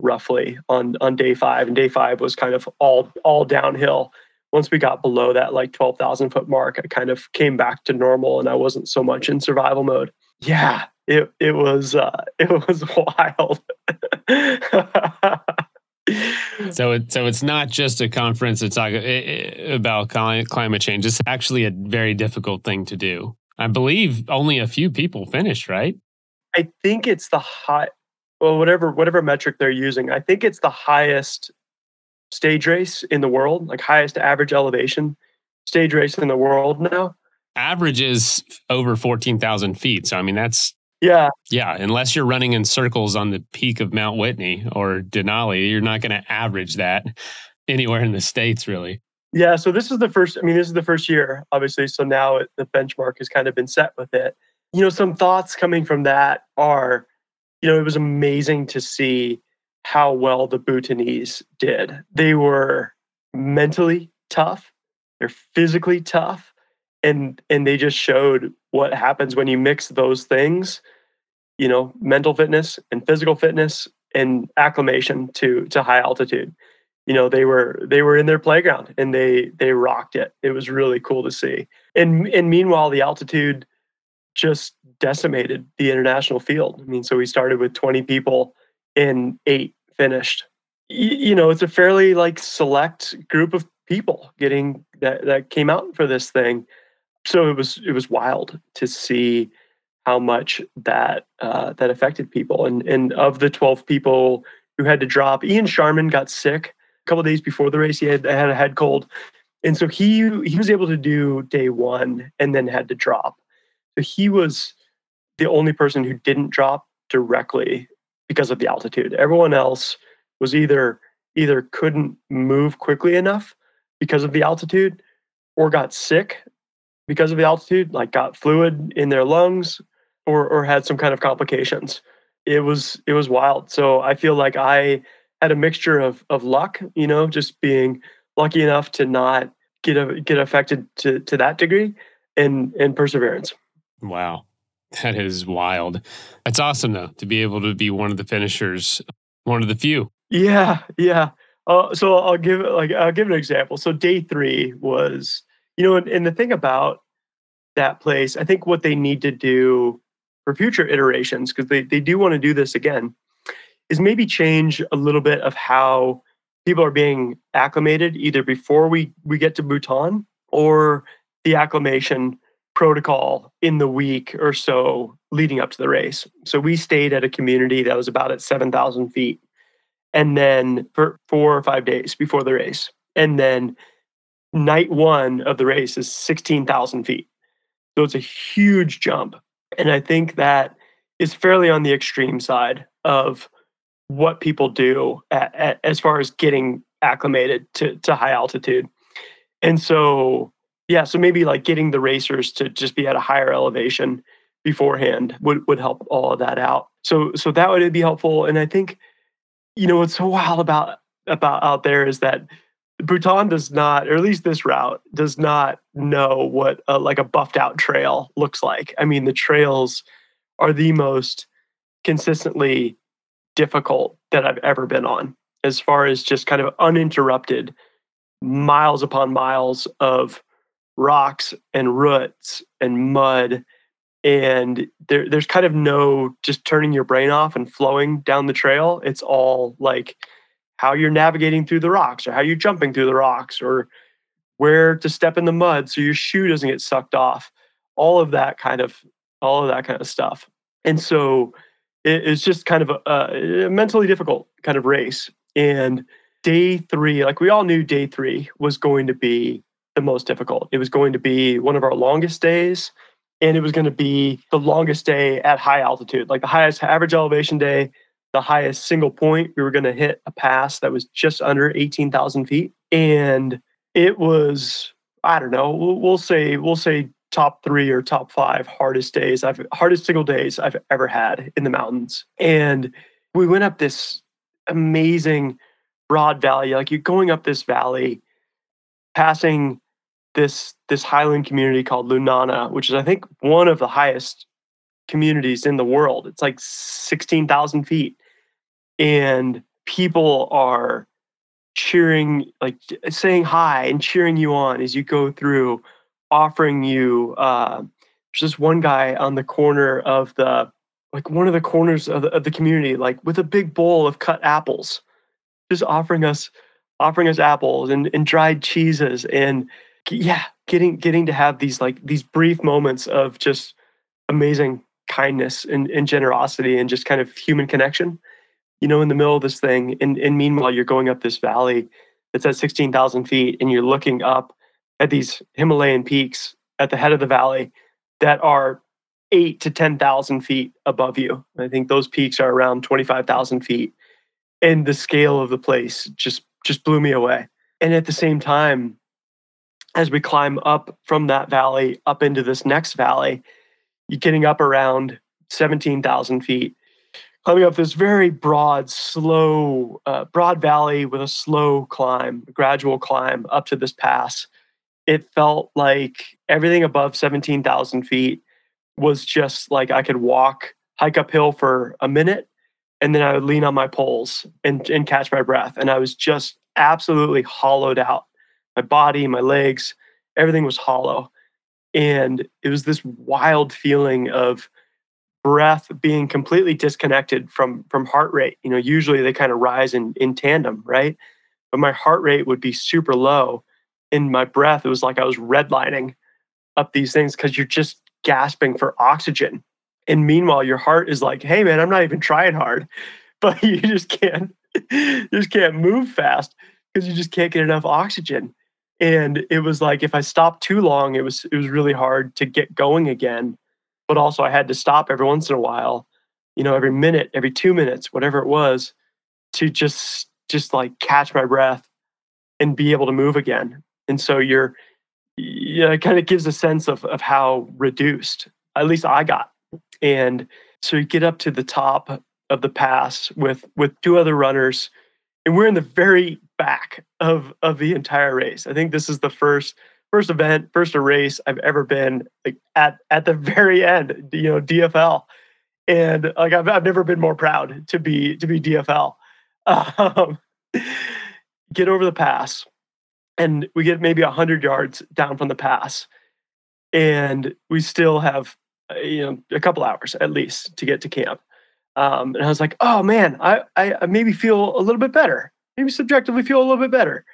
roughly on on day 5 and day 5 was kind of all all downhill once we got below that like 12,000 foot mark, I kind of came back to normal and I wasn't so much in survival mode. Yeah, it, it was, uh, it was wild. so it, so it's not just a conference to talk about climate change. It's actually a very difficult thing to do. I believe only a few people finished, right? I think it's the high, well, whatever whatever metric they're using. I think it's the highest stage race in the world, like highest average elevation stage race in the world now. averages over 14,000 feet. So, I mean, that's, Yeah. yeah, unless you're running in circles on the peak of Mount Whitney or Denali, you're not going to average that anywhere in the States, really. Yeah. So this is the first, I mean, this is the first year, obviously. So now it, the benchmark has kind of been set with it. You know, some thoughts coming from that are, you know, it was amazing to see how well the Bhutanese did. They were mentally tough, they're physically tough, and and they just showed what happens when you mix those things, you know, mental fitness and physical fitness and acclimation to to high altitude. You know, they were they were in their playground and they they rocked it. It was really cool to see. And and meanwhile, the altitude just decimated the international field. I mean, so we started with 20 people and eight finished. You know, it's a fairly like select group of people getting that that came out for this thing. So it was it was wild to see how much that uh, that affected people. And and of the 12 people who had to drop, Ian Sharman got sick a couple days before the race. He had had a head cold, and so he he was able to do day one and then had to drop. So he was the only person who didn't drop directly because of the altitude. Everyone else was either either couldn't move quickly enough because of the altitude or got sick because of the altitude, like got fluid in their lungs or or had some kind of complications. It was it was wild. So I feel like I had a mixture of of luck, you know, just being lucky enough to not get get affected to to that degree and and perseverance. Wow. That is wild. That's awesome, though, to be able to be one of the finishers, one of the few. Yeah, yeah. Uh, so I'll give it like I'll give an example. So day three was, you know, and, and the thing about that place, I think what they need to do for future iterations, because they, they do want to do this again, is maybe change a little bit of how people are being acclimated either before we we get to Bhutan or the acclimation protocol in the week or so leading up to the race. So we stayed at a community that was about at 7,000 feet. And then for four or five days before the race. And then night one of the race is 16,000 feet. So it's a huge jump. And I think that is fairly on the extreme side of what people do at, at, as far as getting acclimated to, to high altitude. And so yeah, so maybe like getting the racers to just be at a higher elevation beforehand would would help all of that out. So so that would be helpful. And I think, you know, what's so wild about about out there is that Bhutan does not, or at least this route does not know what a, like a buffed out trail looks like. I mean, the trails are the most consistently difficult that I've ever been on, as far as just kind of uninterrupted miles upon miles of rocks and roots and mud and there, there's kind of no just turning your brain off and flowing down the trail. It's all like how you're navigating through the rocks or how you're jumping through the rocks or where to step in the mud so your shoe doesn't get sucked off. All of that kind of all of that kind of stuff. And so it, it's just kind of a, a mentally difficult kind of race. And day three like we all knew day three was going to be the most difficult. It was going to be one of our longest days, and it was going to be the longest day at high altitude, like the highest average elevation day, the highest single point. We were going to hit a pass that was just under 18,000 feet. And it was, I don't know, we'll, say, we'll say top three or top five hardest days I've hardest single days I've ever had in the mountains. And we went up this amazing broad valley. Like you're going up this valley, passing this this highland community called Lunana, which is I think one of the highest communities in the world. It's like sixteen thousand feet, and people are cheering, like saying hi and cheering you on as you go through, offering you. Uh, there's this one guy on the corner of the like one of the corners of the, of the community, like with a big bowl of cut apples, just offering us offering us apples and, and dried cheeses and yeah, getting getting to have these like these brief moments of just amazing kindness and, and generosity and just kind of human connection, you know, in the middle of this thing. And, and meanwhile, you're going up this valley that's at 16,000 feet and you're looking up at these Himalayan peaks at the head of the valley that are eight to 10,000 feet above you. I think those peaks are around 25,000 feet. And the scale of the place just just blew me away. And at the same time, as we climb up from that valley up into this next valley, you're getting up around 17,000 feet, climbing up this very broad, slow, uh, broad valley with a slow climb, gradual climb up to this pass. It felt like everything above 17,000 feet was just like I could walk, hike uphill for a minute, and then I would lean on my poles and, and catch my breath. And I was just absolutely hollowed out. My body, my legs, everything was hollow. And it was this wild feeling of breath being completely disconnected from from heart rate. You know, usually they kind of rise in in tandem, right? But my heart rate would be super low. In my breath, it was like I was redlining up these things because you're just gasping for oxygen. And meanwhile, your heart is like, hey man, I'm not even trying hard. But you just can't, you just can't move fast because you just can't get enough oxygen. And it was like if I stopped too long, it was it was really hard to get going again. But also I had to stop every once in a while, you know, every minute, every two minutes, whatever it was, to just just like catch my breath and be able to move again. And so you're yeah, it kind of gives a sense of of how reduced, at least I got. And so you get up to the top of the pass with with two other runners, and we're in the very back of of the entire race. I think this is the first first event, first race I've ever been like at at the very end. You know, DFL, and like I've I've never been more proud to be to be DFL. Um, get over the pass and we get maybe 100 yards down from the pass and we still have uh, you know a couple hours at least to get to camp um, and i was like oh man I, I maybe feel a little bit better maybe subjectively feel a little bit better.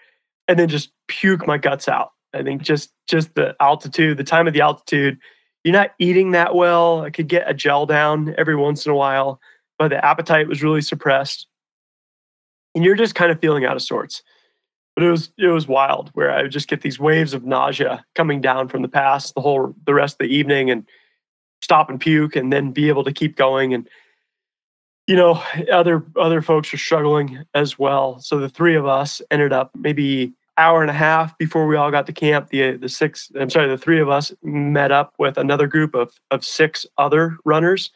And then just puke my guts out. I think just just the altitude the time of the altitude you're not eating that well. I could get a gel down every once in a while but the appetite was really suppressed. And you're just kind of feeling out of sorts. But it was it was wild where I would just get these waves of nausea coming down from the pass the whole the rest of the evening and stop and puke and then be able to keep going. And you know other other folks are struggling as well. So the three of us ended up maybe hour and a half before we all got to camp. The the six i'm sorry the three of us met up with another group of of six other runners.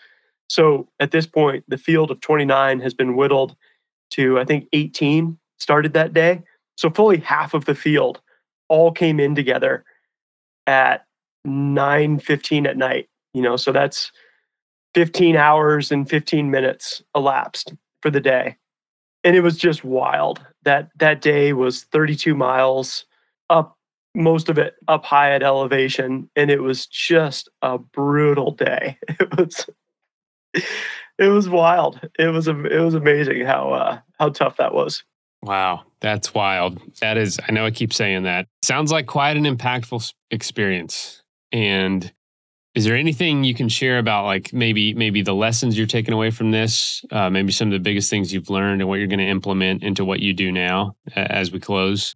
So at this point the field of 29 has been whittled to i think 18 started that day. So fully half of the field all came in together at 9:15 at night, you know, so that's 15 hours and 15 minutes elapsed for the day. And it was just wild. That that day was 32 miles up most of it up high at elevation and it was just a brutal day. It was it was wild. It was it was amazing how uh, how tough that was. Wow, that's wild. That is, I know I keep saying that. Sounds like quite an impactful experience. And is there anything you can share about, like maybe maybe the lessons you're taking away from this? Uh, maybe some of the biggest things you've learned and what you're going to implement into what you do now as we close.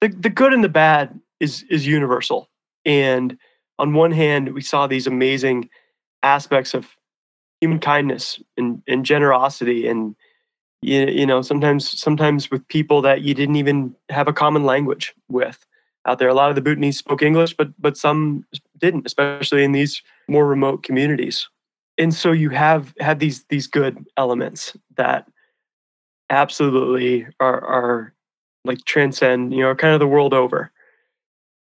The the good and the bad is is universal. And on one hand, we saw these amazing aspects of human kindness and, and generosity and you, you know sometimes sometimes with people that you didn't even have a common language with out there a lot of the bhutanese spoke english but but some didn't especially in these more remote communities. And so you have had these these good elements that absolutely are are like transcend you know kind of the world over.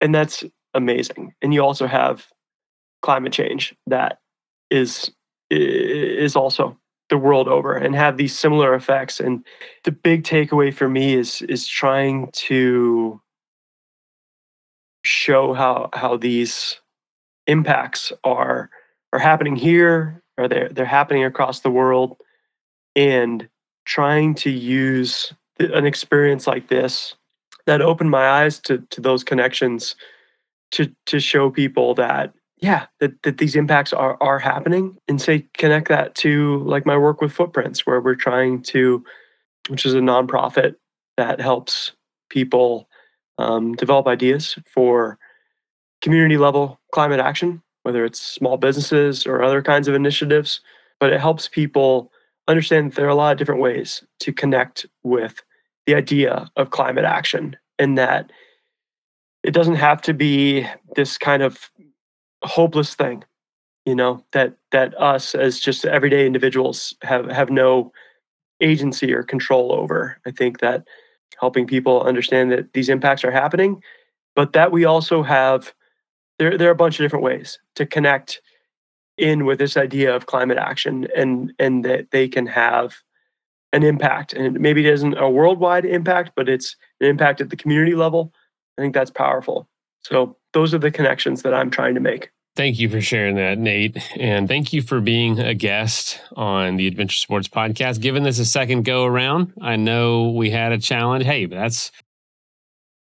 And that's amazing. And you also have climate change that is is also the world over and have these similar effects. And the big takeaway for me is is trying to show how how these impacts are are happening here or they're they're happening across the world and trying to use an experience like this that opened my eyes to to those connections to to show people that yeah that, that these impacts are are happening and say connect that to like my work with footprints where we're trying to which is a nonprofit that helps people um, develop ideas for community level climate action, whether it's small businesses or other kinds of initiatives, but it helps people understand that there are a lot of different ways to connect with the idea of climate action and that it doesn't have to be this kind of hopeless thing you know that that us as just everyday individuals have have no agency or control over. I think that helping people understand that these impacts are happening but that we also have there there are a bunch of different ways to connect in with this idea of climate action and and that they can have an impact and maybe it isn't a worldwide impact but it's an impact at the community level i think that's powerful so those are the connections that i'm trying to make Thank you for sharing that, Nate. And thank you for being a guest on the Adventure Sports Podcast. Given this a second go around. I know we had a challenge. Hey, that's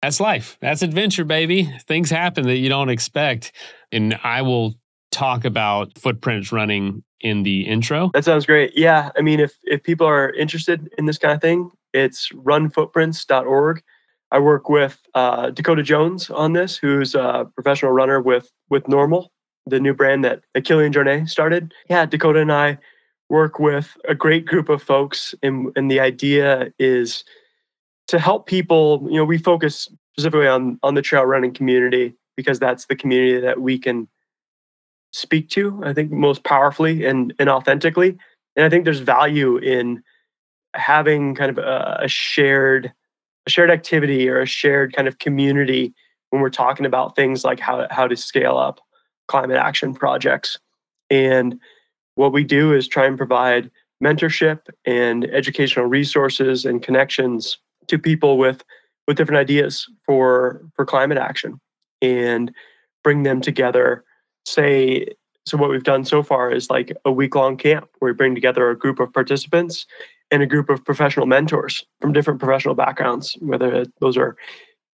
that's life. That's adventure, baby. Things happen that you don't expect. And I will talk about footprints running in the intro. That sounds great. Yeah. I mean, if if people are interested in this kind of thing, it's runfootprints.org. I work with uh, Dakota Jones on this, who's a professional runner with with NNormal, the new brand that, Kilian Jornet started. Yeah, Dakota and I work with a great group of folks, and, and the idea is to help people. You know, we focus specifically on on the trail running community because that's the community that we can speak to. I think most powerfully and and authentically, and I think there's value in having kind of a, a shared a shared activity or a shared kind of community when we're talking about things like how how to scale up climate action projects. And what we do is try and provide mentorship and educational resources and connections to people with with different ideas for for climate action and bring them together. Say so what we've done so far is like a week long camp where we bring together a group of participants and a group of professional mentors from different professional backgrounds whether those are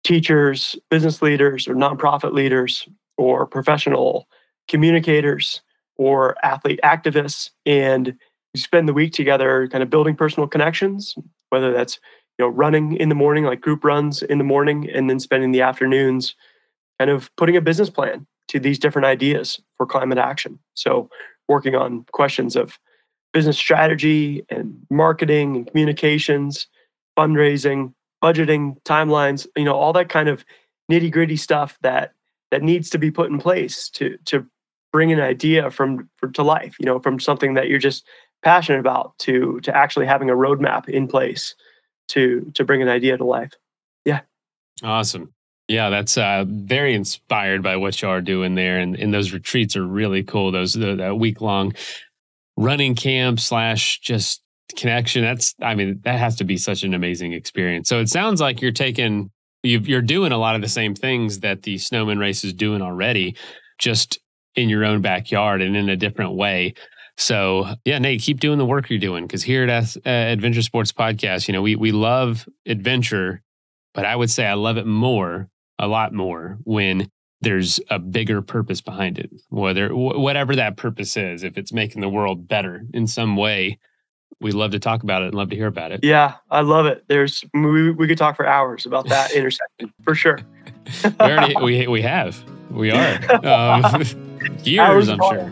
teachers business leaders or nonprofit leaders or professional communicators or athlete activists and we spend the week together kind of building personal connections whether that's you know running in the morning like group runs in the morning and then spending the afternoons kind of putting a business plan to these different ideas for climate action. So working on questions of business strategy and marketing and communications fundraising budgeting timelines you know all that kind of nitty gritty stuff that that needs to be put in place to to bring an idea from for, to life you know from something that you're just passionate about to to actually having a roadmap in place to to bring an idea to life. Yeah. Awesome. Yeah that's uh, very inspired by what you are doing there and, and those retreats are really cool those the, that week long running camp slash just connection that's i mean that has to be such an amazing experience. So it sounds like you're taking you're doing a lot of the same things that the snowman race is doing already just in your own backyard and in a different way so yeah nate keep doing the work you're doing because here at uh, adventure sports podcast you know we, we love adventure but i would say i love it more a lot more when there's a bigger purpose behind it whether whatever that purpose is if it's making the world better in some way we love to talk about it and love to hear about it. Yeah, I love it. There's we, we could talk for hours about that intersection for sure. we already we we have we are um, years, I'm sure.